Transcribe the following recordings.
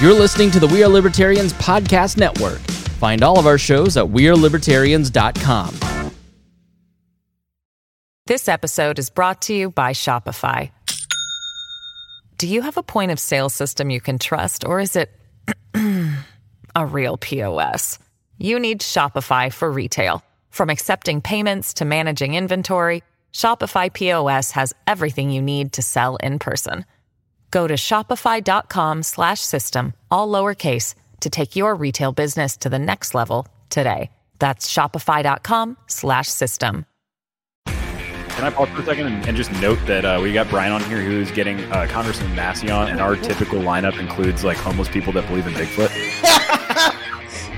You're listening to the We Are Libertarians Podcast Network. Find all of our shows at WeareLibertarians.com. This episode is brought to you by Shopify. Do you have a point of sale system you can trust, or is it a real POS? You need Shopify for retail. From accepting payments to managing inventory, Shopify POS has everything you need to sell in person. Go to shopify.com slash system, all lowercase, to take your retail business to the next level today. That's shopify.com slash system. Can I pause for a second and, and just note that uh, we got Brian on here who's getting uh, Congressman Massey on, and our typical lineup includes like homeless people that believe in Bigfoot.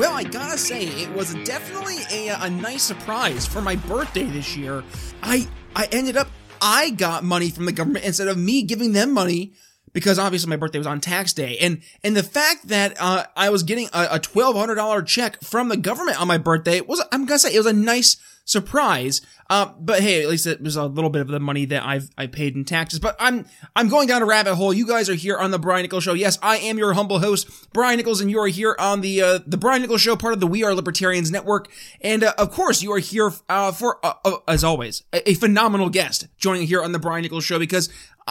Well, I gotta say, it was definitely a, a nice surprise for my birthday this year. I I ended up I got money from the government instead of me giving them money because obviously my birthday was on tax day, and and the fact that uh, I was getting a, a twelve hundred dollar check from the government on my birthday was I'm gonna say it was a nice surprise. Uh, but hey, at least it was a little bit of the money that I've I paid in taxes. But I'm I'm going down a rabbit hole. You guys are here on the Brian Nichols Show. Yes, I am your humble host, Brian Nichols, and you are here on the uh, the Brian Nichols Show, part of the We Are Libertarians Network. And uh, of course, you are here uh, for uh, uh, as always a, a phenomenal guest joining here on the Brian Nichols Show because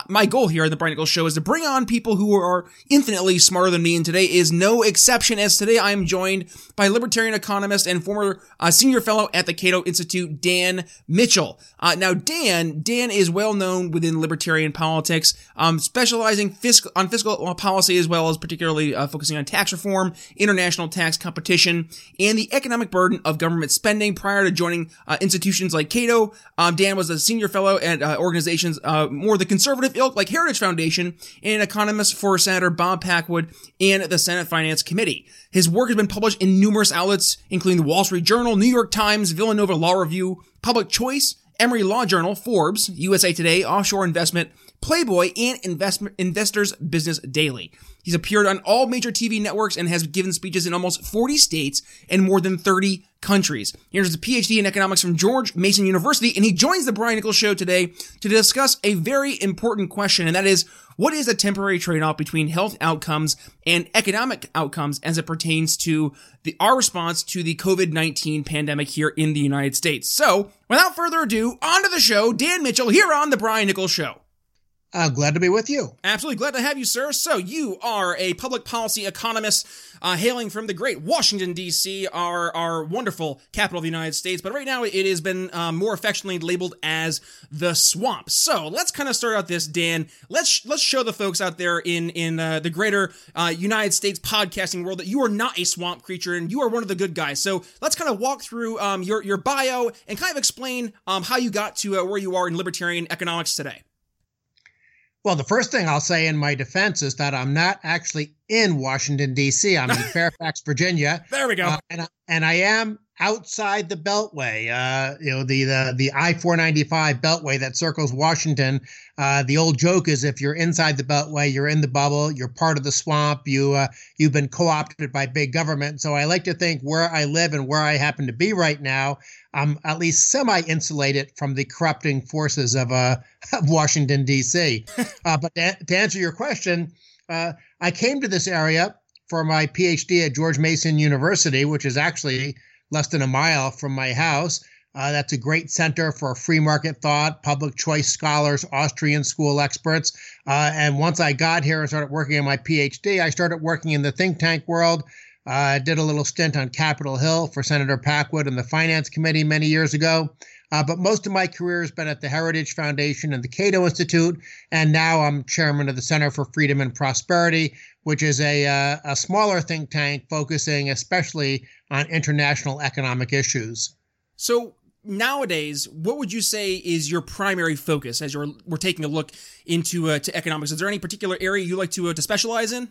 my goal here on the Brian Nichols Show is to bring on people who are infinitely smarter than me, and today is no exception. As today I am joined by libertarian economist and former uh, senior fellow at the Cato Institute, Dan Mitchell. Uh, now, Dan, Dan is well known within libertarian politics, um, specializing fiscal on fiscal policy as well as particularly uh, focusing on tax reform, international tax competition, and the economic burden of government spending. Prior to joining uh, institutions like Cato, um, Dan was a senior fellow at uh, organizations uh, more the conservative ilk like Heritage Foundation and economist for Senator Bob Packwood and the Senate Finance Committee. His work has been published in numerous outlets, including the Wall Street Journal, New York Times, Villanova Law Review, Public Choice, Emory Law Journal, Forbes, USA Today, Offshore Investment, Playboy, and Investment Investors Business Daily. He's appeared on all major TV networks and has given speeches in almost 40 states and more than 30 countries. He earns a PhD in economics from George Mason University, and he joins the Brian Nichols Show today to discuss a very important question, and that is, what is a temporary trade-off between health outcomes and economic outcomes as it pertains to the, our response to the COVID-19 pandemic here in the United States? So, without further ado, on to the show, Dan Mitchell here on the Brian Nichols Show. Uh, glad to be with you. Absolutely glad to have you, sir. So, you are a public policy economist uh, hailing from the great Washington, D.C., our, our wonderful capital of the United States. But right now, it has been um, more affectionately labeled as the swamp. So, let's kind of start out this, Dan. Let's let's show the folks out there in, in uh, the greater uh, United States podcasting world that you are not a swamp creature and you are one of the good guys. So, let's kind of walk through um, your, your bio and kind of explain um, how you got to uh, where you are in libertarian economics today. Well, the first thing I'll say in my defense is that I'm not actually in Washington D.C. I'm in Fairfax, Virginia. There we go. Uh, and, and I am outside the Beltway. Uh, you know, the the the I four ninety five Beltway that circles Washington. Uh, the old joke is if you're inside the Beltway, you're in the bubble. You're part of the swamp. You uh, you've been co opted by big government. So I like to think where I live and where I happen to be right now, I'm at least semi insulated from the corrupting forces of uh of Washington D.C. uh, but to, to, answer your question, uh, I came to this area for my PhD at George Mason University, which is actually less than a mile from my house. Uh, that's a great center for free market thought, public choice scholars, Austrian school experts. Uh, and once I got here and started working on my PhD, I started working in the think tank world. I uh, did a little stint on Capitol Hill for Senator Packwood and the Finance Committee many years ago. Uh, but most of my career has been at the Heritage Foundation and the Cato Institute, and now I'm chairman of the Center for Freedom and Prosperity, which is a, uh, a smaller think tank focusing especially on international economic issues. So nowadays, what would you say is your primary focus as you're we're taking a look into uh, to economics? Is there any particular area you like to uh, to specialize in?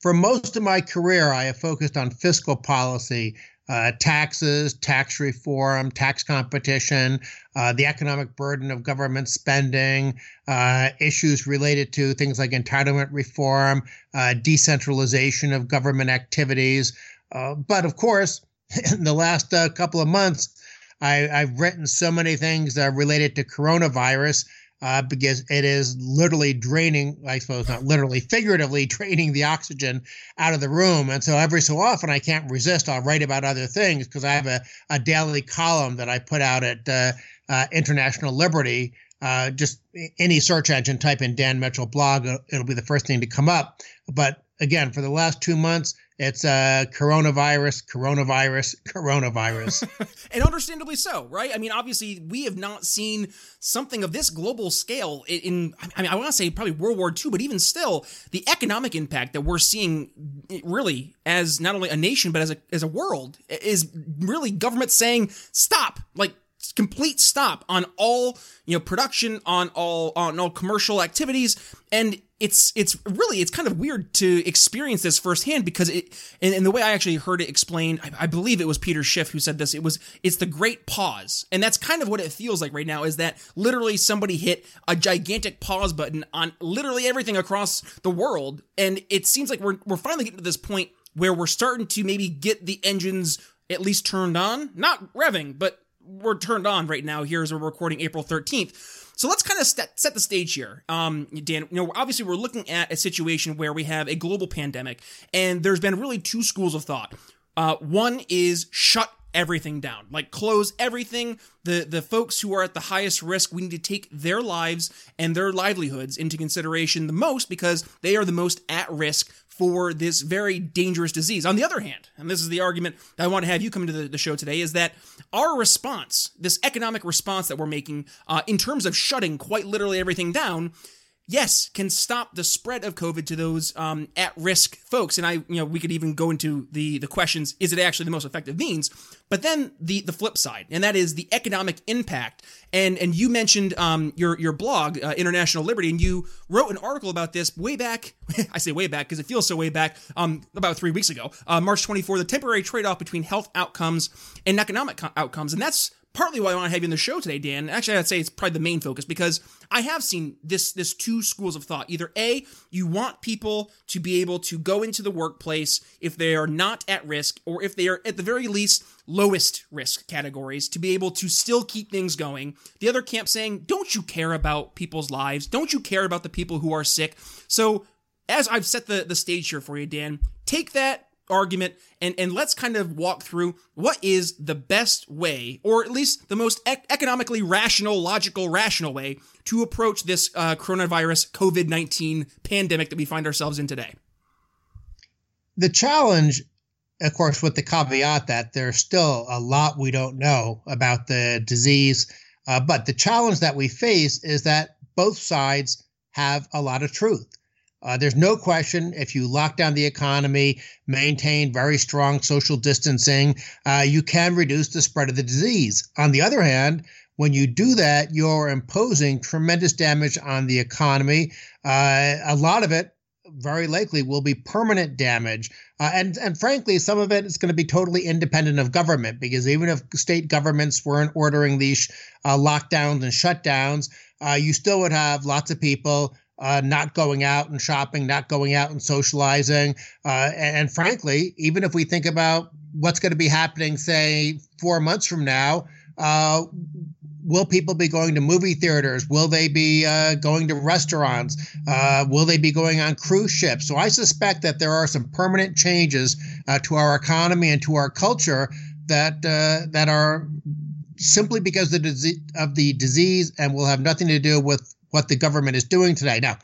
For most of my career, I have focused on fiscal policy, uh, taxes, tax reform, tax competition, uh, the economic burden of government spending, uh, issues related to things like entitlement reform, uh, decentralization of government activities. Uh, but of course, in the last uh, couple of months, I, have written so many things related to coronavirus uh, because it is literally draining, I suppose not literally, figuratively draining the oxygen out of the room. And so every so often I can't resist. I'll write about other things because I have a, a daily column that I put out at uh, uh, International Liberty. Uh, just any search engine, type in Dan Mitchell blog, it'll be the first thing to come up. But again, for the last two months, it's uh, coronavirus, coronavirus, coronavirus. and understandably so, right? I mean, obviously, we have not seen something of this global scale in, in I mean, I want to say probably World War II, but even still, the economic impact that we're seeing really as not only a nation, but as a, as a world is really government saying, stop, like, complete stop on all you know production on all on all commercial activities and it's it's really it's kind of weird to experience this firsthand because it and, and the way I actually heard it explained, I, I, believe it was Peter Schiff who said this. It was it's the great pause, and that's kind of what it feels like right now. Is that literally somebody hit a gigantic pause button on literally everything across the world, and it seems like we're we're finally getting to this point where we're starting to maybe get the engines at least turned on, not revving, but we're turned on right now here as we're recording April 13th. So let's kind of set, set the stage here. Um, Dan, you know, obviously we're looking at a situation where we have a global pandemic, and there's been really two schools of thought. Uh, one is shut everything down, like close everything. The the folks who are at the highest risk, we need to take their lives and their livelihoods into consideration the most because they are the most at risk for this very dangerous disease. On the other hand, and this is the argument that I want to have you come into the, the show today, is that our response, this economic response that we're making uh, in terms of shutting quite literally everything down, yes, can stop the spread of COVID to those um, at-risk folks. And I, you know, we could even go into the the questions: Is it actually the most effective means? But then the the flip side, and that is the economic impact. And and you mentioned um, your your blog, uh, International Liberty, and you wrote an article about this way back. I say way back because it feels so way back. Um, about three weeks ago, uh, March 24, the temporary trade-off between health outcomes and economic co- outcomes, and that's partly why I want to have you in the show today, Dan. Actually, I'd say it's probably the main focus because I have seen this this two schools of thought. Either A, you want people to be able to go into the workplace if they are not at risk, or if they are at the very least lowest risk categories, to be able to still keep things going. The other camp saying, don't you care about people's lives? Don't you care about the people who are sick? So as I've set the, the stage here for you, Dan, take that argument and and let's kind of walk through what is the best way or at least the most ec- economically rational logical rational way to approach this uh, coronavirus covid-19 pandemic that we find ourselves in today. The challenge of course with the caveat that there's still a lot we don't know about the disease uh, but the challenge that we face is that both sides have a lot of truth uh, there's no question if you lock down the economy, maintain very strong social distancing, uh, you can reduce the spread of the disease. On the other hand, when you do that, you're imposing tremendous damage on the economy. Uh, a lot of it, very likely, will be permanent damage. Uh, and, and frankly, some of it is going to be totally independent of government because even if state governments weren't ordering these uh, lockdowns and shutdowns, uh, you still would have lots of people uh, not going out and shopping, not going out and socializing. Uh, and, and, frankly, even if we think about what's going to be happening, say, four months from now, uh, will people be going to movie theaters? Will they be uh, going to restaurants? Uh, will they be going on cruise ships? So I suspect that there are some permanent changes uh, to our economy and to our culture that that are simply because of the disease and will have nothing to do with what the government is doing today. Now,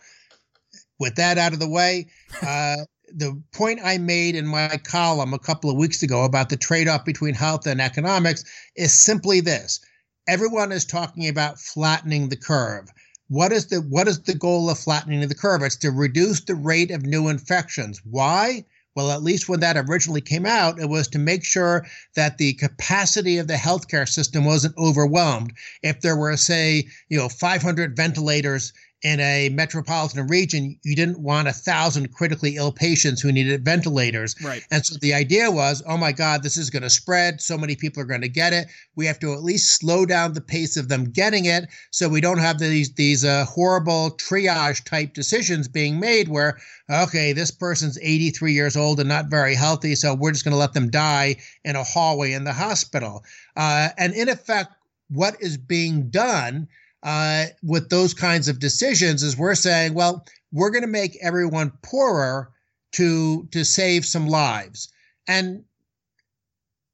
with that out of the way, uh, the point I made in my column a couple of weeks ago about the trade off between health and economics is simply this everyone is talking about flattening the curve. What is the what is the goal of flattening the curve? It's to reduce the rate of new infections. Why? Well, at least when that originally came out, it was to make sure that the capacity of the healthcare system wasn't overwhelmed. If there were, say, you know, 500 ventilators in a metropolitan region, you didn't want a thousand critically ill patients who needed ventilators. Right. And so the idea was, oh my God, this is going to spread. So many people are going to get it. We have to at least slow down the pace of them getting it, so we don't have these these uh, horrible triage type decisions being made where, okay, this person's 83 years old and not very healthy, so we're just going to let them die in a hallway in the hospital. Uh, and in effect, what is being done uh, with those kinds of decisions is we're saying, well, we're going to make everyone poorer to to save some lives, and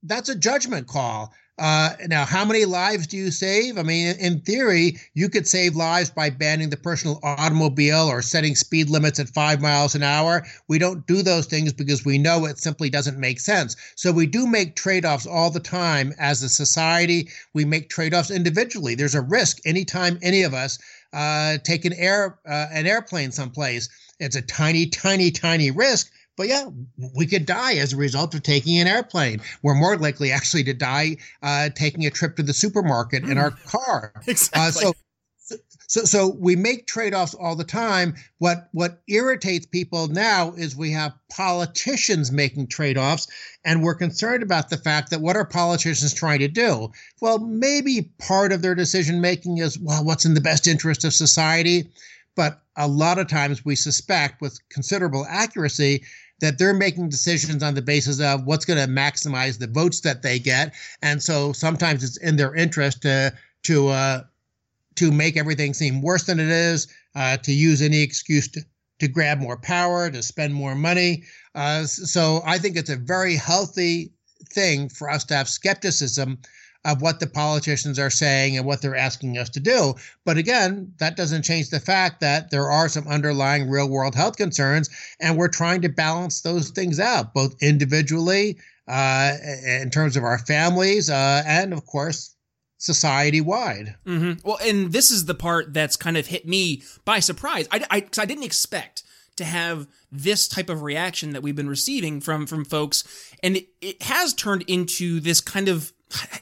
that's a judgment call. Uh, now, how many lives do you save? I mean, in theory, you could save lives by banning the personal automobile or setting speed limits at five miles an hour. We don't do those things because we know it simply doesn't make sense. So we do make trade offs all the time as a society. We make trade offs individually. There's a risk anytime any of us uh, take an air uh, an airplane someplace. It's a tiny, tiny, tiny risk, but yeah, we could die as a result of taking an airplane. We're more likely actually to die uh, taking a trip to the supermarket in our car. Exactly. Uh, so, so, so we make trade-offs all the time. What what irritates people now is we have politicians making trade-offs, and we're concerned about the fact that what are politicians trying to do? Well, maybe part of their decision making is well, what's in the best interest of society. But a lot of times we suspect with considerable accuracy that they're making decisions on the basis of what's going to maximize the votes that they get, and so sometimes it's in their interest to to uh, to make everything seem worse than it is, uh, to use any excuse to to grab more power, to spend more money. Uh, so I think it's a very healthy thing for us to have skepticism of what the politicians are saying and what they're asking us to do. But again, that doesn't change the fact that there are some underlying real world health concerns, and we're trying to balance those things out, both individually, uh, in terms of our families, uh, and of course, society wide. Mm-hmm. Well, and this is the part that's kind of hit me by surprise. I, I, I didn't expect to have this type of reaction that we've been receiving from from folks, and it, it has turned into this kind of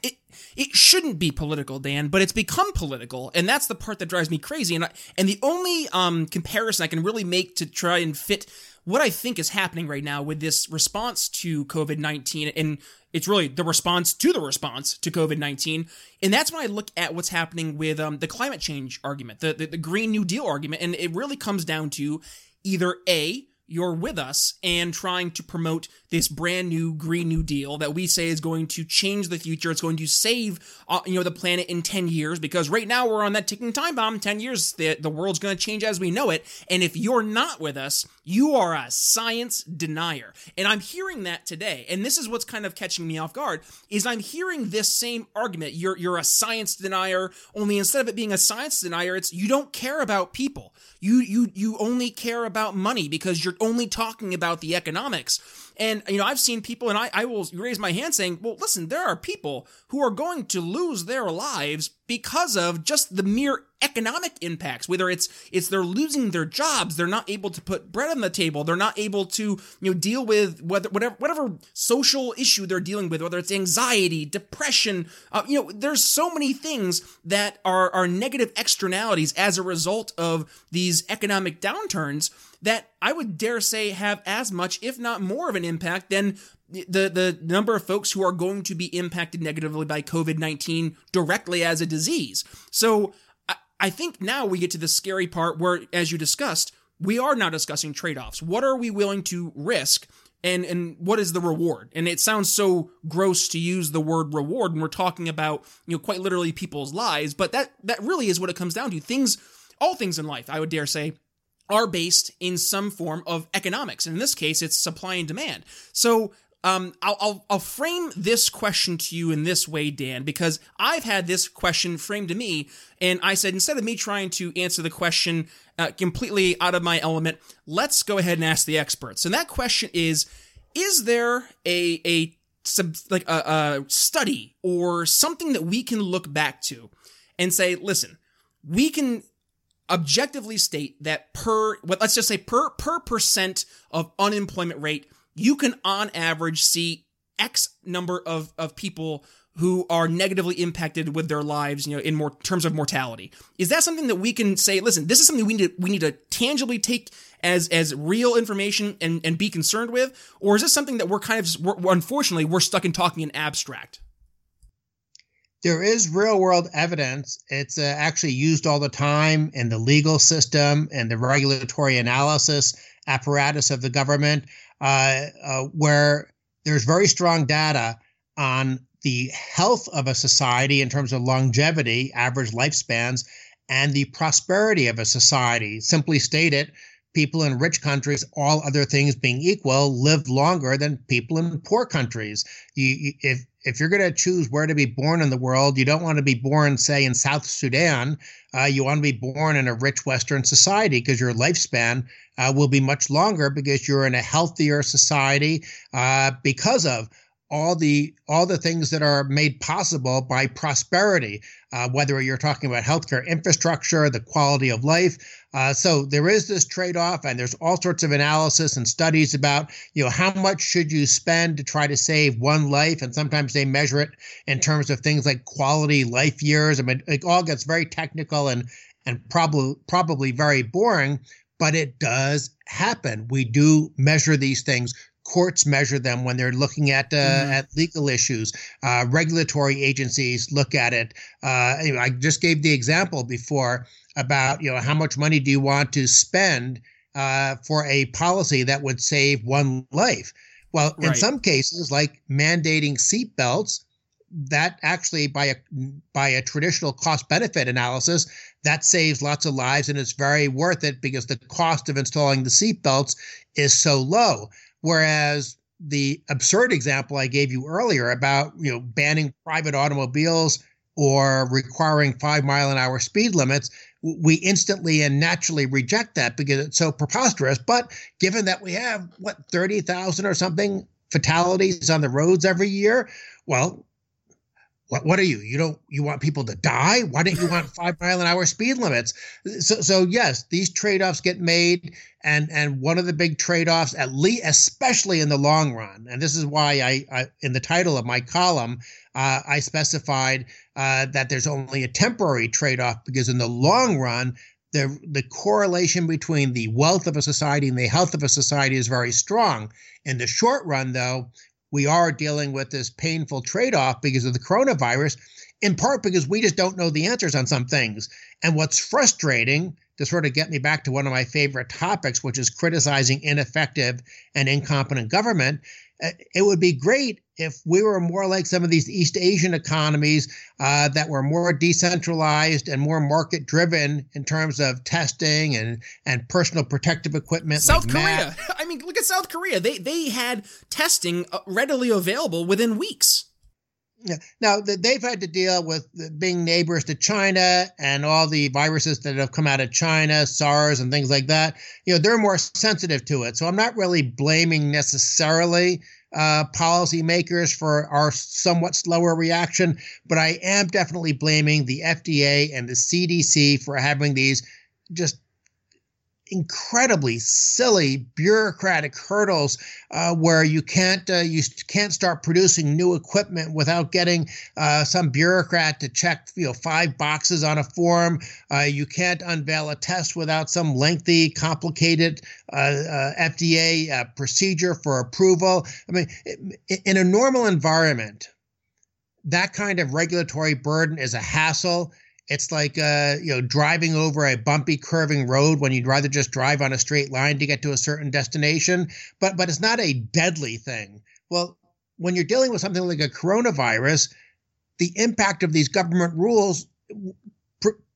it, it shouldn't be political, Dan, but it's become political, and that's the part that drives me crazy. And I, and the only um, comparison I can really make to try and fit what I think is happening right now with this response to COVID nineteen, and it's really the response to the response to COVID nineteen, and that's when I look at what's happening with um, the climate change argument, the, the the Green New Deal argument, and it really comes down to either a you're with us and trying to promote this brand new green new deal that we say is going to change the future. It's going to save uh, you know the planet in 10 years because right now we're on that ticking time bomb. 10 years the, the world's going to change as we know it. And if you're not with us you are a science denier. And i'm hearing that today. And this is what's kind of catching me off guard is i'm hearing this same argument. You're you're a science denier only instead of it being a science denier it's you don't care about people. You you you only care about money because you're only talking about the economics. And you know, I've seen people, and I, I will raise my hand saying, "Well, listen, there are people who are going to lose their lives because of just the mere economic impacts. Whether it's it's they're losing their jobs, they're not able to put bread on the table, they're not able to you know deal with whether whatever whatever social issue they're dealing with, whether it's anxiety, depression. Uh, you know, there's so many things that are are negative externalities as a result of these economic downturns that I would dare say have as much, if not more, of an impact than the the number of folks who are going to be impacted negatively by COVID nineteen directly as a disease. So I, I think now we get to the scary part where, as you discussed, we are now discussing trade offs. What are we willing to risk? And, and what is the reward? And it sounds so gross to use the word reward when we're talking about, you know, quite literally people's lives, but that, that really is what it comes down to. Things, all things in life, I would dare say, are based in some form of economics. And in this case, it's supply and demand. So um, I'll, I'll, I'll frame this question to you in this way, Dan, because I've had this question framed to me, and I said instead of me trying to answer the question uh, completely out of my element, let's go ahead and ask the experts. And that question is: Is there a a sub, like a, a study or something that we can look back to and say, listen, we can objectively state that per let's just say per per percent of unemployment rate you can on average see x number of of people who are negatively impacted with their lives, you know, in more terms of mortality. Is that something that we can say, listen, this is something we need to, we need to tangibly take as as real information and and be concerned with, or is this something that we're kind of we're, unfortunately we're stuck in talking in abstract? There is real world evidence. It's uh, actually used all the time in the legal system and the regulatory analysis apparatus of the government, uh, uh, where there's very strong data on the health of a society in terms of longevity, average lifespans, and the prosperity of a society. Simply stated, people in rich countries, all other things being equal, live longer than people in poor countries. You, if if you're going to choose where to be born in the world, you don't want to be born, say, in South Sudan. Uh, you want to be born in a rich Western society because your lifespan uh, will be much longer because you're in a healthier society uh, because of all the all the things that are made possible by prosperity, uh, whether you're talking about healthcare infrastructure, the quality of life. Uh, so there is this trade-off, and there's all sorts of analysis and studies about you know how much should you spend to try to save one life, and sometimes they measure it in terms of things like quality life years. I mean, it all gets very technical and and probably probably very boring, but it does happen. We do measure these things courts measure them when they're looking at uh, mm-hmm. at legal issues. Uh, regulatory agencies look at it. Uh, I just gave the example before about you know how much money do you want to spend uh, for a policy that would save one life. Well, right. in some cases, like mandating seatbelts, that actually by a by a traditional cost benefit analysis that saves lots of lives and it's very worth it because the cost of installing the seatbelts is so low Whereas the absurd example I gave you earlier about you know banning private automobiles or requiring five mile an hour speed limits, we instantly and naturally reject that because it's so preposterous. But given that we have what thirty thousand or something fatalities on the roads every year, well, what, what are you? You don't you want people to die? Why don't you want five mile an hour speed limits? So so yes, these trade offs get made, and and one of the big trade offs, at least especially in the long run, and this is why I, I in the title of my column, uh, I specified uh, that there's only a temporary trade off because in the long run. The, the correlation between the wealth of a society and the health of a society is very strong. In the short run, though, we are dealing with this painful trade off because of the coronavirus, in part because we just don't know the answers on some things. And what's frustrating, to sort of get me back to one of my favorite topics, which is criticizing ineffective and incompetent government, it would be great if we were more like some of these East Asian economies uh, that were more decentralized and more market driven in terms of testing and, and personal protective equipment. South like Korea. I mean, look at South Korea. They, they had testing uh, readily available within weeks. Yeah. Now they've had to deal with being neighbors to China and all the viruses that have come out of China, SARS and things like that. You know, they're more sensitive to it. So I'm not really blaming necessarily uh, policymakers for our somewhat slower reaction, but I am definitely blaming the FDA and the CDC for having these just incredibly silly bureaucratic hurdles uh, where you can't uh, you can't start producing new equipment without getting uh, some bureaucrat to check you know five boxes on a form. Uh, you can't unveil a test without some lengthy, complicated uh, uh, FDA procedure for approval. I mean, in a normal environment, that kind of regulatory burden is a hassle it's like uh, you know driving over a bumpy, curving road when you'd rather just drive on a straight line to get to a certain destination. But but it's not a deadly thing. Well, when you're dealing with something like a coronavirus, the impact of these government rules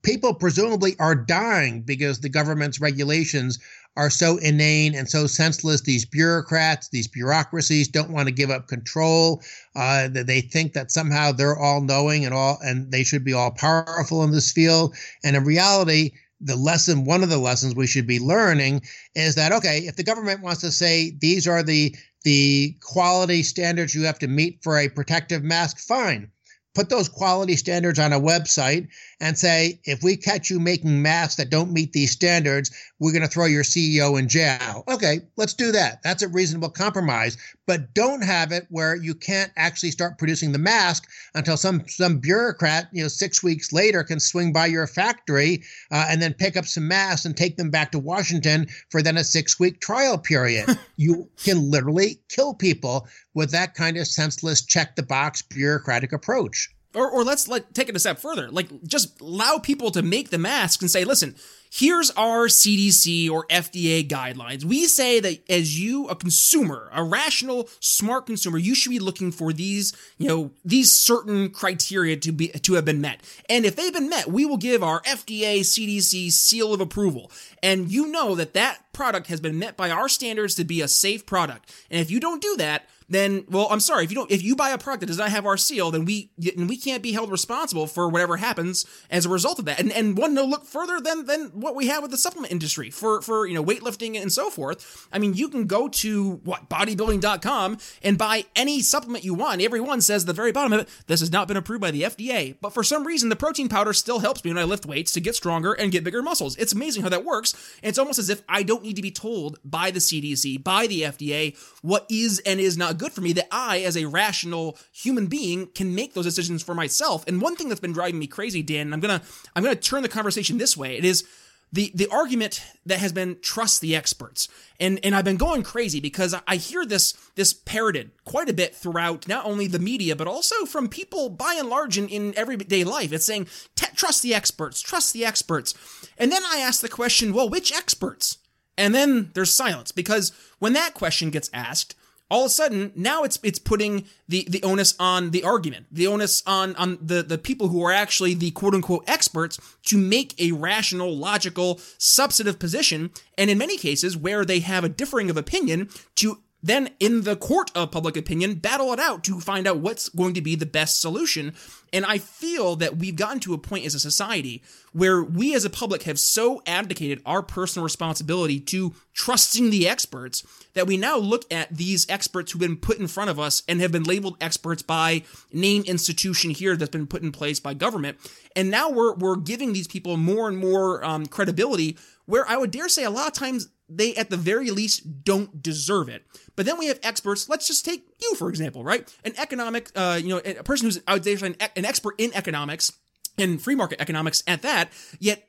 people presumably are dying because the government's regulations are so inane and so senseless. These bureaucrats, these bureaucracies don't want to give up control. Uh, they think that somehow they're all knowing and all, and they should be all powerful in this field. And in reality, the lesson, one of the lessons we should be learning is that okay, if the government wants to say these are the the quality standards you have to meet for a protective mask, fine. Put those quality standards on a website and say, if we catch you making masks that don't meet these standards, we're going to throw your CEO in jail. Okay, let's do that. That's a reasonable compromise. But don't have it where you can't actually start producing the mask until some some bureaucrat, you know, six weeks later can swing by your factory uh, and then pick up some masks and take them back to Washington for then a six week trial period. you can literally kill people with that kind of senseless check the box bureaucratic approach. Or, or let's like take it a step further. Like just allow people to make the masks and say, listen, here's our CDC or FDA guidelines. We say that as you, a consumer, a rational, smart consumer, you should be looking for these, you know, these certain criteria to be to have been met. And if they've been met, we will give our FDA, CDC seal of approval. And you know that that product has been met by our standards to be a safe product. And if you don't do that, then well, I'm sorry if you don't if you buy a product that does not have our seal, then we and we can't be held responsible for whatever happens as a result of that. And and one no look further than than what we have with the supplement industry for for you know weightlifting and so forth. I mean, you can go to what bodybuilding.com and buy any supplement you want. Everyone says at the very bottom of it, this has not been approved by the FDA. But for some reason, the protein powder still helps me when I lift weights to get stronger and get bigger muscles. It's amazing how that works. And it's almost as if I don't need to be told by the CDC, by the FDA, what is and is not good for me that I, as a rational human being, can make those decisions for myself. And one thing that's been driving me crazy, Dan, and I'm gonna I'm gonna turn the conversation this way. It is the the argument that has been trust the experts and and I've been going crazy because I hear this this parroted quite a bit throughout not only the media but also from people by and large in, in everyday life it's saying trust the experts trust the experts and then I ask the question well which experts and then there's silence because when that question gets asked all of a sudden now it's it's putting the the onus on the argument the onus on on the the people who are actually the quote unquote experts to make a rational logical substantive position and in many cases where they have a differing of opinion to then in the court of public opinion battle it out to find out what's going to be the best solution. And i feel that we've gotten to a point as a society where we as a public have so abdicated our personal responsibility to trusting the experts that we now look at these experts who've been put in front of us and have been labeled experts by name institution here that's been put in place by government. And now we're we're giving these people more and more um, credibility where i would dare say a lot of times they at the very least don't deserve it. But then we have experts. Let's just take you for example, right? An economic, uh, you know, a person who's I would say an, an expert in economics and free market economics at that. Yet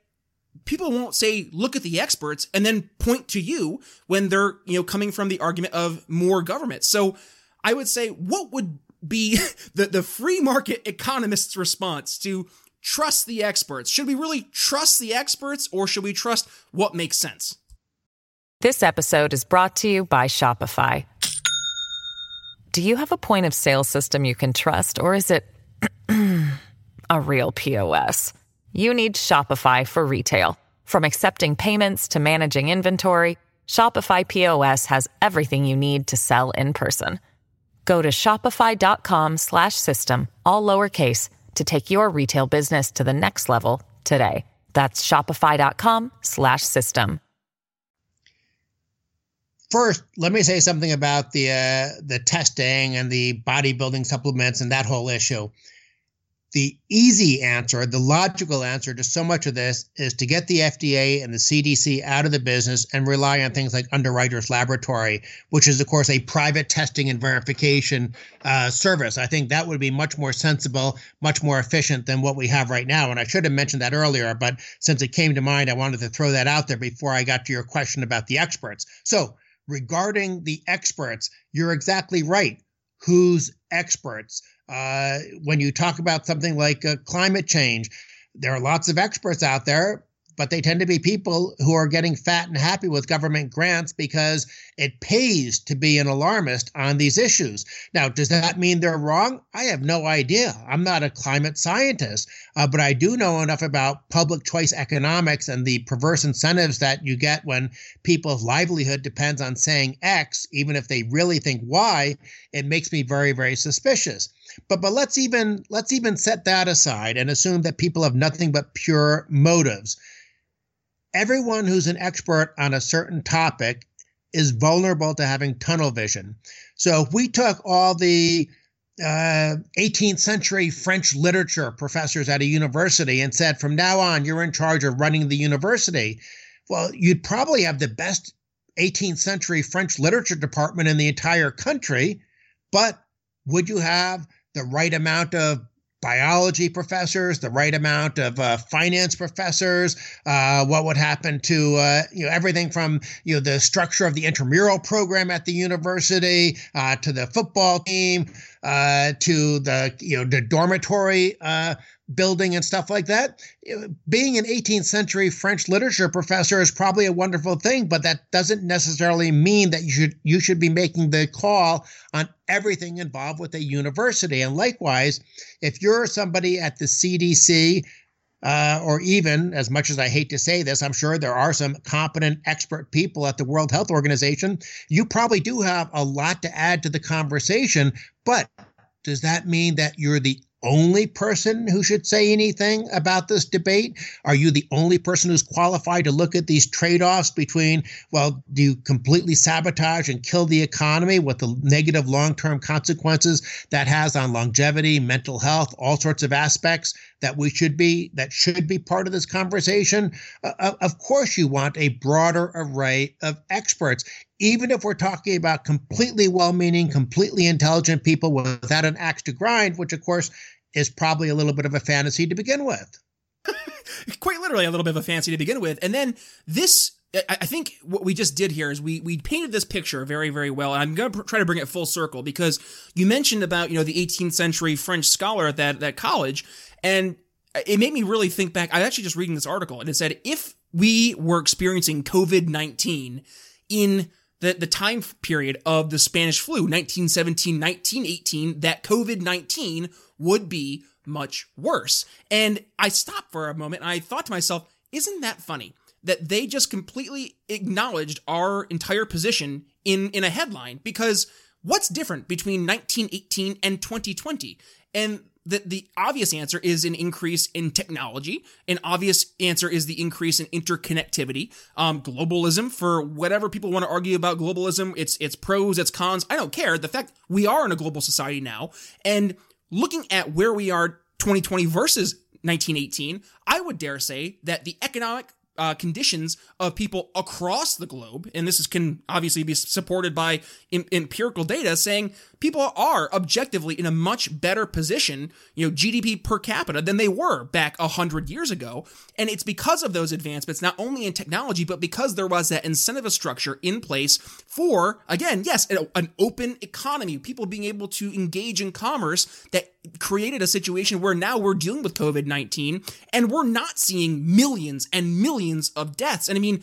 people won't say look at the experts and then point to you when they're you know coming from the argument of more government. So I would say what would be the the free market economist's response to trust the experts? Should we really trust the experts or should we trust what makes sense? This episode is brought to you by Shopify. Do you have a point of sale system you can trust, or is it a real POS? You need Shopify for retail. From accepting payments to managing inventory, Shopify POS has everything you need to sell in person. Go to shopify.com/system all lowercase to take your retail business to the next level today. That's shopify.com/system. First, let me say something about the uh, the testing and the bodybuilding supplements and that whole issue. The easy answer, the logical answer to so much of this is to get the FDA and the CDC out of the business and rely on things like Underwriters Laboratory, which is, of course, a private testing and verification uh, service. I think that would be much more sensible, much more efficient than what we have right now. And I should have mentioned that earlier, but since it came to mind, I wanted to throw that out there before I got to your question about the experts. So, regarding the experts, you're exactly right. Who's experts? Uh, when you talk about something like uh, climate change, there are lots of experts out there, but they tend to be people who are getting fat and happy with government grants because it pays to be an alarmist on these issues. Now, does that mean they're wrong? I have no idea. I'm not a climate scientist, uh, but I do know enough about public choice economics and the perverse incentives that you get when people's livelihood depends on saying X, even if they really think Y. It makes me very, very suspicious. But but let's even let's even set that aside and assume that people have nothing but pure motives everyone who's an expert on a certain topic is vulnerable to having tunnel vision. So if we took all the uh, 18th century French literature professors at a university and said, from now on, you're in charge of running the university, well, you'd probably have the best 18th century French literature department in the entire country. But would you have the right amount of biology professors, the right amount of uh, finance professors, uh, what would happen to uh, you know everything from you know the structure of the intramural program at the university uh, to the football team uh, to the you know the dormitory uh, building and stuff like that. Being an 18th century French literature professor is probably a wonderful thing, but that doesn't necessarily mean that you should you should be making the call on everything involved with a university. And likewise, if you're somebody at the CDC uh, or even, as much as I hate to say this, I'm sure there are some competent expert people at the World Health Organization. You probably do have a lot to add to the conversation, but does that mean that you're the only person who should say anything about this debate? Are you the only person who's qualified to look at these trade offs between, well, do you completely sabotage and kill the economy with the negative long term consequences that has on longevity, mental health, all sorts of aspects that we should be, that should be part of this conversation? Uh, of course, you want a broader array of experts even if we're talking about completely well meaning, completely intelligent people without an axe to grind, which of course is probably a little bit of a fantasy to begin with. Quite literally, a little bit of a fantasy to begin with. And then this I think what we just did here is we we painted this picture very very well. And I'm going to try to bring it full circle because you mentioned about you know the 18th century French scholar at that that college, and it made me really think back. I was actually just reading this article and it said if we were experiencing COVID 19 in the, the time period of the Spanish flu, 1917, 1918, that COVID 19 would be much worse. And I stopped for a moment and I thought to myself, isn't that funny? That they just completely acknowledged our entire position in, in a headline because what's different between 1918 and 2020? And the, the obvious answer is an increase in technology. An obvious answer is the increase in interconnectivity. Um, globalism, for whatever people want to argue about globalism, it's its pros, its cons. I don't care. The fact we are in a global society now, and looking at where we are 2020 versus 1918, I would dare say that the economic uh, conditions of people across the globe, and this is, can obviously be supported by em- empirical data, saying people are objectively in a much better position, you know, GDP per capita than they were back a hundred years ago, and it's because of those advancements, not only in technology, but because there was that incentive structure in place for, again, yes, an open economy, people being able to engage in commerce that created a situation where now we're dealing with COVID 19 and we're not seeing millions and millions of deaths. And I mean,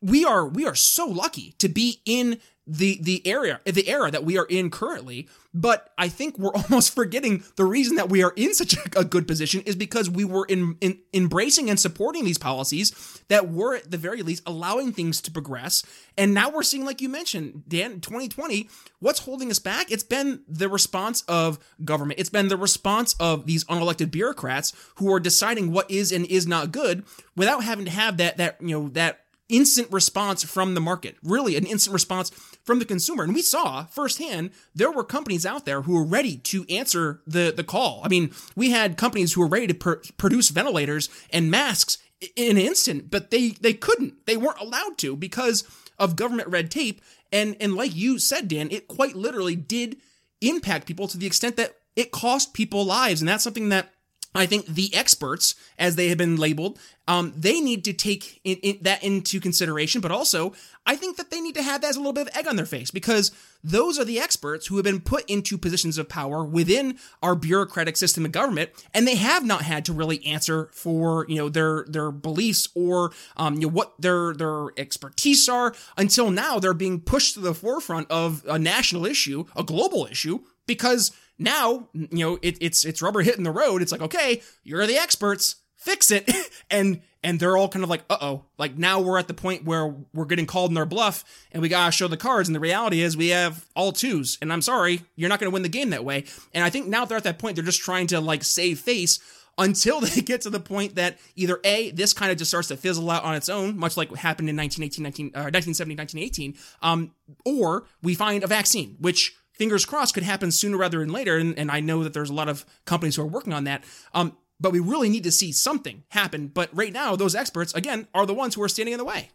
we are we are so lucky to be in the the area the era that we are in currently. But i think we're almost forgetting the reason that we are in such a, good position is because we were in, in embracing and supporting these policies that were at the very least allowing things to progress. And now we're seeing like you mentioned dan 2020 what's holding us back? It's been the response of government. It's been the response of these unelected bureaucrats who are deciding what is and is not good without having to have that that you know that instant response from the market, really an instant response from the consumer. And we saw firsthand there were companies out there who were ready to answer the, the call. I mean, we had companies who were ready to pr- produce ventilators and masks in an instant, but they, they couldn't. They weren't allowed to because of government red tape. And, and like you said, Dan, it quite literally did impact people to the extent that it cost people lives. And that's something that I think the experts, as they have been labeled, um, they need to take in, in, that into consideration. But also, I think that they need to have that as a little bit of egg on their face because those are the experts who have been put into positions of power within our bureaucratic system of government, and they have not had to really answer for you know their their beliefs or um, you know what their their expertise are until now. They're being pushed to the forefront of a national issue, a global issue, because now, you know, it, it's it's rubber hitting the road. It's like, okay, you're the experts, fix it, and and they're all kind of like, uh oh, like now we're at the point where we're getting called in their bluff, and we gotta show the cards. And the reality is, we have all twos, and I'm sorry, you're not gonna win the game that way. And I think now they're at that point, they're just trying to like save face until they get to the point that either A, this kind of just starts to fizzle out on its own, much like what happened in 1918, 19, uh, 1970, 1918, um, or we find a vaccine, which fingers crossed, could happen sooner rather than later. And, and I know that there's a lot of companies who are working on that. Um, but we really need to see something happen. But right now, those experts, again, are the ones who are standing in the way.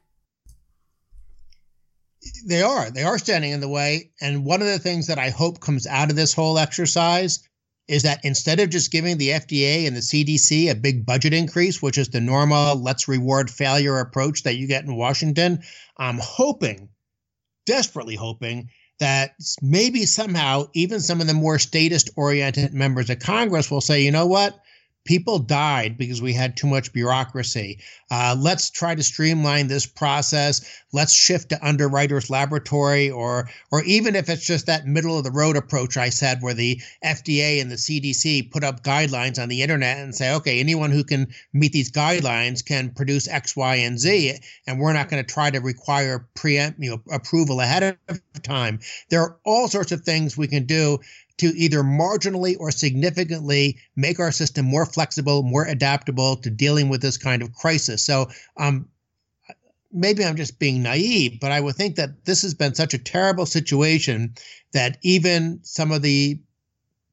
They are. They are standing in the way. And one of the things that I hope comes out of this whole exercise is that instead of just giving the FDA and the CDC a big budget increase, which is the normal let's reward failure approach that you get in Washington, I'm hoping, desperately hoping, that maybe somehow even some of the more statist oriented members of Congress will say, you know what? People died because we had too much bureaucracy. Uh, let's try to streamline this process. Let's shift to underwriters laboratory or or even if it's just that middle of the road approach I said where the FDA and the CDC put up guidelines on the internet and say, okay, anyone who can meet these guidelines can produce X, Y, and Z, and we're not going to try to require preempt you know approval ahead of time. There are all sorts of things we can do to either marginally or significantly make our system more flexible, more adaptable to dealing with this kind of crisis. So, um, maybe I'm just being naive, but I would think that this has been such a terrible situation that even some of the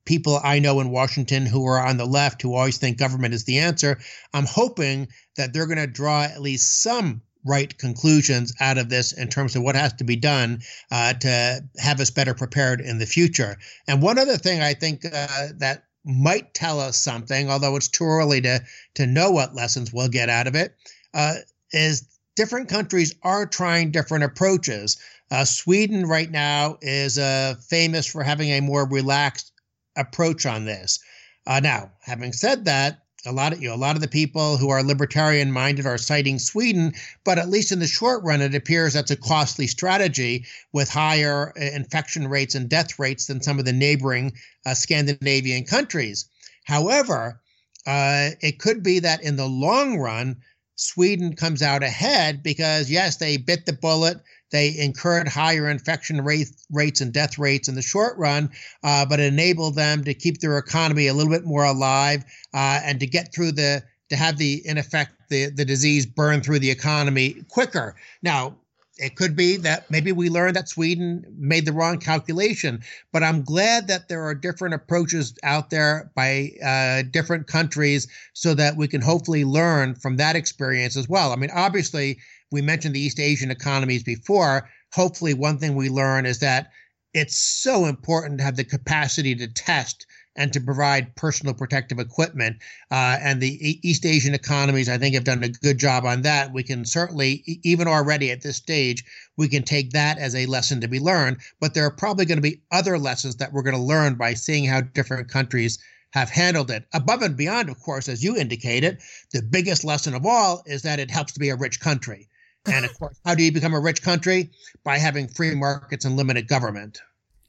people I know in Washington who are on the left who always think government is the answer, I'm hoping that they're going to draw at least some right conclusions out of this in terms of what has to be done uh, to have us better prepared in the future. And one other thing I think uh, that might tell us something, although it's too early to to know what lessons we'll get out of it, uh, is different countries are trying different approaches. Uh, Sweden right now is uh, famous for having a more relaxed approach on this. Uh, now, having said that, a lot of you know, a lot of the people who are libertarian minded are citing Sweden, but at least in the short run, it appears that's a costly strategy with higher uh, infection rates and death rates than some of the neighboring uh, Scandinavian countries. However, uh, it could be that in the long run, Sweden comes out ahead because yes, they bit the bullet. They incurred higher infection rate, rates and death rates in the short run, uh, but enabled them to keep their economy a little bit more alive uh, and to get through the to have the in effect the the disease burn through the economy quicker. Now. It could be that maybe we learned that Sweden made the wrong calculation, but I'm glad that there are different approaches out there by uh, different countries so that we can hopefully learn from that experience as well. I mean, obviously, we mentioned the East Asian economies before. Hopefully, one thing we learn is that it's so important to have the capacity to test and to provide personal protective equipment. Uh, and the East Asian economies, I think, have done a good job on that. We can certainly, even already at this stage, we can take that as a lesson to be learned. But there are probably going to be other lessons that we're going to learn by seeing how different countries have handled it. Above and beyond, of course, as you indicated, the biggest lesson of all is that it helps to be a rich country. And of course, how do you become a rich country? By having free markets and limited government.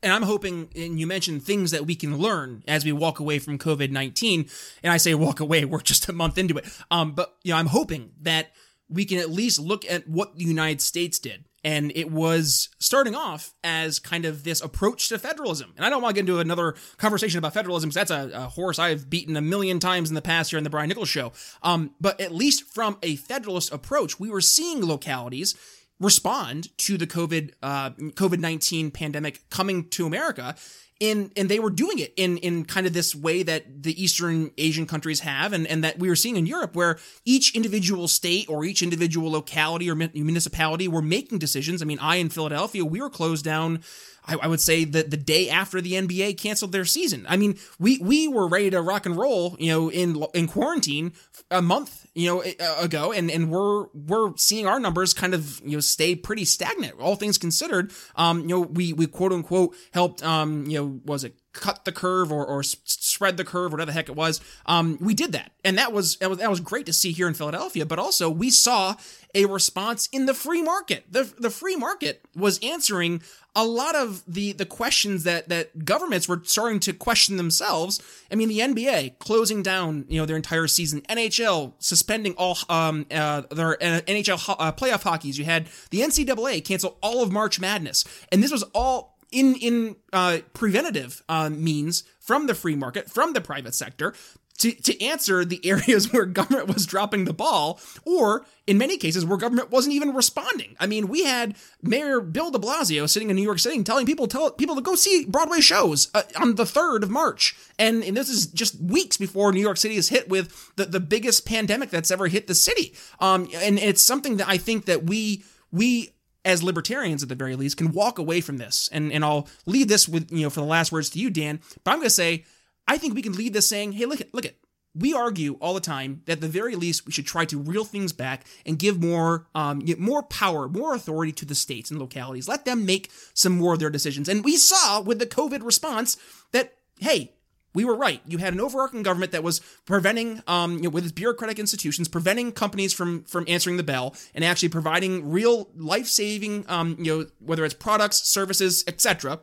And I'm hoping, and you mentioned things that we can learn as we walk away from COVID 19. And I say walk away, we're just a month into it. Um, but, you know, I'm hoping that we can at least look at what the United States did and it was starting off as kind of this approach to federalism. And I don't want to get into another conversation about federalism because that's a, a, horse I've beaten a million times in the past here in the Brian Nichols show. Um, but at least from a federalist approach, we were seeing localities respond to the COVID uh, COVID nineteen pandemic coming to America in and they were doing it in in kind of this way that the Eastern Asian countries have, and and that we were seeing in Europe, where each individual state or each individual locality or municipality were making decisions. I mean, I in Philadelphia, we were closed down I, I, would say that the day after the NBA canceled their season. I mean, we we were ready to rock and roll, you know, in in quarantine a month, you know, ago, and and we're we're seeing our numbers kind of you know stay pretty stagnant. All things considered, um, you know, we we quote unquote helped, um, you know, was it cut the curve or, or spread the curve, whatever the heck it was. Um, we did that, and that was, that was that was great to see here in Philadelphia. But also, we saw a response in the free market. the The free market was answering a lot of the the questions that that governments were starting to question themselves. I mean, the NBA closing down, you know, their entire season, NHL suspending all um uh, their uh, NHL uh, playoff hockeys. You had the NCAA cancel all of March Madness, and this was all in in uh, preventative uh, means from the free market, from the private sector to, to answer the areas where government was dropping the ball, or in many cases where government wasn't even responding. I mean, we had Mayor Bill de Blasio sitting in New York City telling people tell people to go see Broadway shows uh, on the 3rd of March. And, and this is just weeks before New York City is hit with the, the biggest pandemic that's ever hit the city. Um, and it's something that I think that we, we as libertarians at the very least can walk away from this. And, and I'll leave this with, you know, for the last words to you, Dan, but I'm going to say, I think we can leave this saying, hey, look at, look at, we argue all the time that at the very least we should try to reel things back and give more um, more power, more authority to the states and localities. Let them make some more of their decisions. And we saw with the COVID response that hey, we were right. You had an overarching government that was preventing, um, you know, with its bureaucratic institutions, preventing companies from from answering the bell and actually providing real life saving, um, you know, whether it's products, services, etc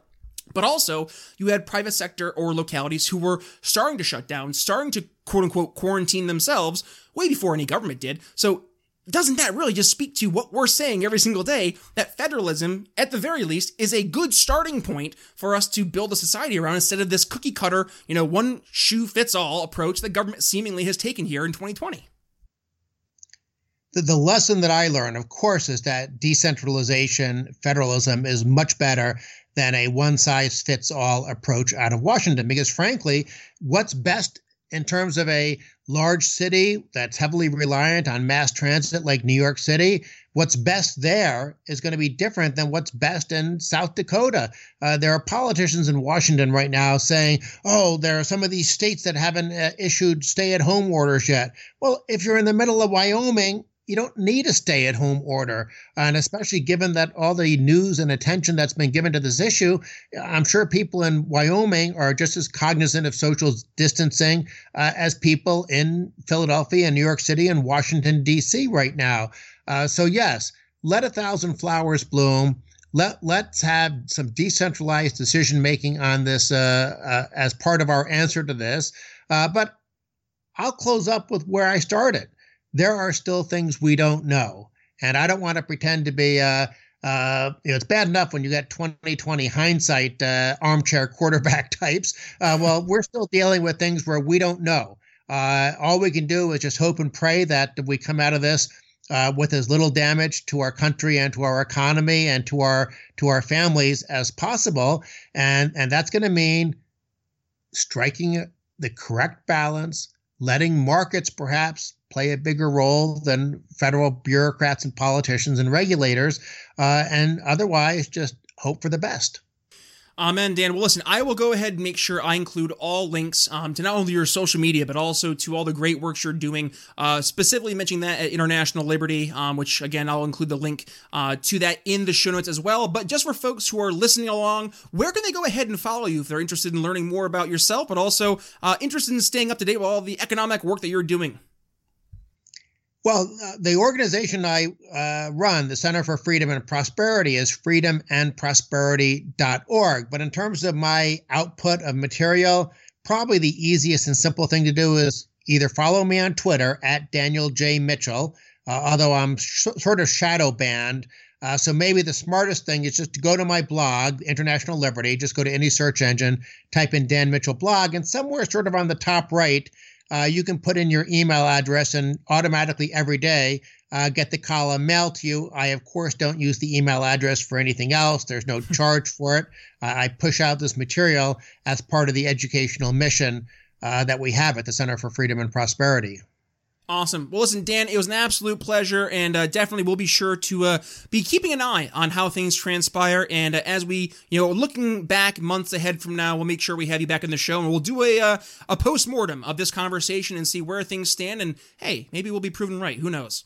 but also, you had private sector or localities who were starting to shut down, starting to quote unquote quarantine themselves way before any government did. So, doesn't that really just speak to what we're saying every single day that federalism, at the very least, is a good starting point for us to build a society around instead of this cookie cutter, you know, one shoe fits all approach that government seemingly has taken here in 2020? The, the lesson that I learned, of course, is that decentralization, federalism is much better than a one size fits all approach out of Washington. Because frankly, what's best in terms of a large city that's heavily reliant on mass transit like New York City, what's best there is going to be different than what's best in South Dakota. Uh, there are politicians in Washington right now saying, oh, there are some of these states that haven't uh, issued stay at home orders yet. Well, if you're in the middle of Wyoming, you don't need a stay at home order. And especially given that all the news and attention that's been given to this issue, I'm sure people in Wyoming are just as cognizant of social distancing uh, as people in Philadelphia and New York City and Washington, D.C. right now. Uh, so, yes, let a thousand flowers bloom. Let, let's have some decentralized decision making on this uh, uh as part of our answer to this. Uh, but I'll close up with where I started there are still things we don't know. And I don't want to pretend to be, uh, uh, you know, it's bad enough when you get 2020 hindsight uh, armchair quarterback types. Uh, well, we're still dealing with things where we don't know. Uh, all we can do is just hope and pray that we come out of this uh, with as little damage to our country and to our economy and to our to our families as possible. And and that's going to mean striking the correct balance, letting markets perhaps play a bigger role than federal bureaucrats and politicians and regulators, uh, and otherwise just hope for the best. Amen, Dan. Well, listen, I will go ahead and make sure I include all links um, to not only your social media, but also to all the great works you're doing, uh, specifically mentioning that at International Liberty, um, which again, I'll include the link uh, to that in the show notes as well. But just for folks who are listening along, where can they go ahead and follow you if they're interested in learning more about yourself, but also uh, interested in staying up to date with all the economic work that you're doing? Well, uh, the organization I uh, run, the Center for Freedom and Prosperity, is freedomandprosperity.org. But in terms of my output of material, probably the easiest and simple thing to do is either follow me on Twitter at Daniel J. Mitchell, uh, although I'm sh- sort of shadow banned. Uh, so maybe the smartest thing is just to go to my blog, International Liberty, just go to any search engine, type in Dan Mitchell blog, and somewhere sort of on the top right, uh, you can put in your email address and automatically every day uh, get the column mailed to you. I, of course, don't use the email address for anything else. There's no charge for it. Uh, I push out this material as part of the educational mission uh, that we have at the Center for Freedom and Prosperity. Awesome. Well, listen, Dan, it was an absolute pleasure, and uh, definitely we'll be sure to uh, be keeping an eye on how things transpire. And uh, as we, you know, looking back months ahead from now, we'll make sure we have you back in the show, and we'll do a uh, a post mortem of this conversation and see where things stand. And hey, maybe we'll be proven right. Who knows?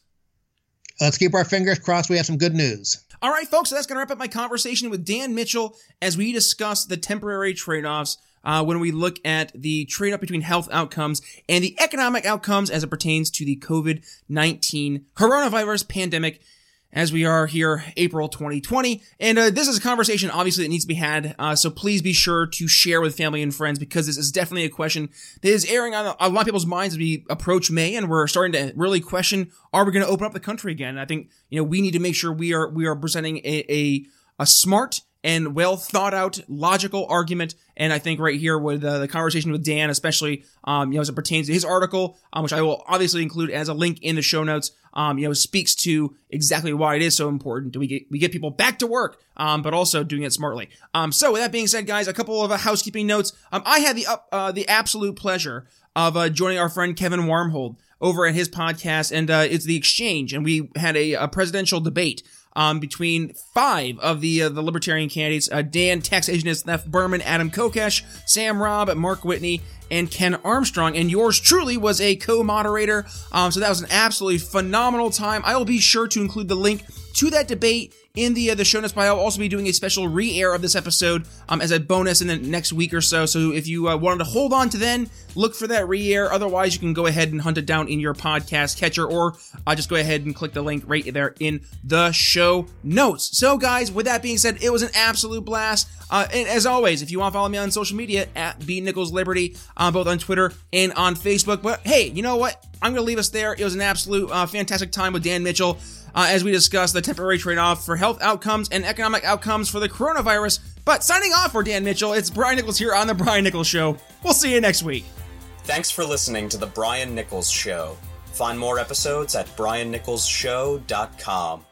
Let's keep our fingers crossed. We have some good news. All right, folks. So that's going to wrap up my conversation with Dan Mitchell as we discuss the temporary trade offs uh, when we look at the trade off between health outcomes and the economic outcomes as it pertains to the COVID 19 coronavirus pandemic as we are here April 2020. And uh, this is a conversation obviously that needs to be had. Uh, so please be sure to share with family and friends because this is definitely a question that is airing on a lot of people's minds as we approach May and we're starting to really question, are we going to open up the country again? And I think, you know, we need to make sure we are, we are presenting a, a, a smart and well thought out, logical argument. And I think right here with uh, the conversation with Dan, especially, um, you know, as it pertains to his article, um, which I will obviously include as a link in the show notes, um, you know, speaks to exactly why it is so important. Do we get we get people back to work, um, but also doing it smartly. Um, so with that being said, guys, a couple of uh, housekeeping notes. Um, I had the up uh, the absolute pleasure of uh, joining our friend Kevin Warmhold over at his podcast, and uh, it's the Exchange, and we had a, a presidential debate um, between five of the uh, the Libertarian candidates: uh, Dan, tax agent Theft Behrman, Adam Kokesh, Sam Robb, Mark Whitney, and Ken Armstrong. And yours truly was a co-moderator. Um, so that was an absolutely phenomenal time. I will be sure to include the link to that debate in the uh, the show notes. But I'll also be doing a special re-air of this episode um, as a bonus in the next week or so. So if you uh, wanted to hold on to then, look for that re-air. Otherwise, you can go ahead and hunt it down in your podcast catcher, or uh, just go ahead and click the link right there in the show notes. So, guys, with that being said, it was an absolute blast. Uh, and as always, if you want to follow me on social media at B Nichols Liberty, uh, both on Twitter and on Facebook. But hey, you know what? I'm going to leave us there. It was an absolute uh, fantastic time with Dan Mitchell uh, as we discuss the temporary trade off for health outcomes and economic outcomes for the coronavirus. But signing off for Dan Mitchell, it's Brian Nichols here on The Brian Nichols Show. We'll see you next week. Thanks for listening to The Brian Nichols Show. Find more episodes at briannicholsshow.com.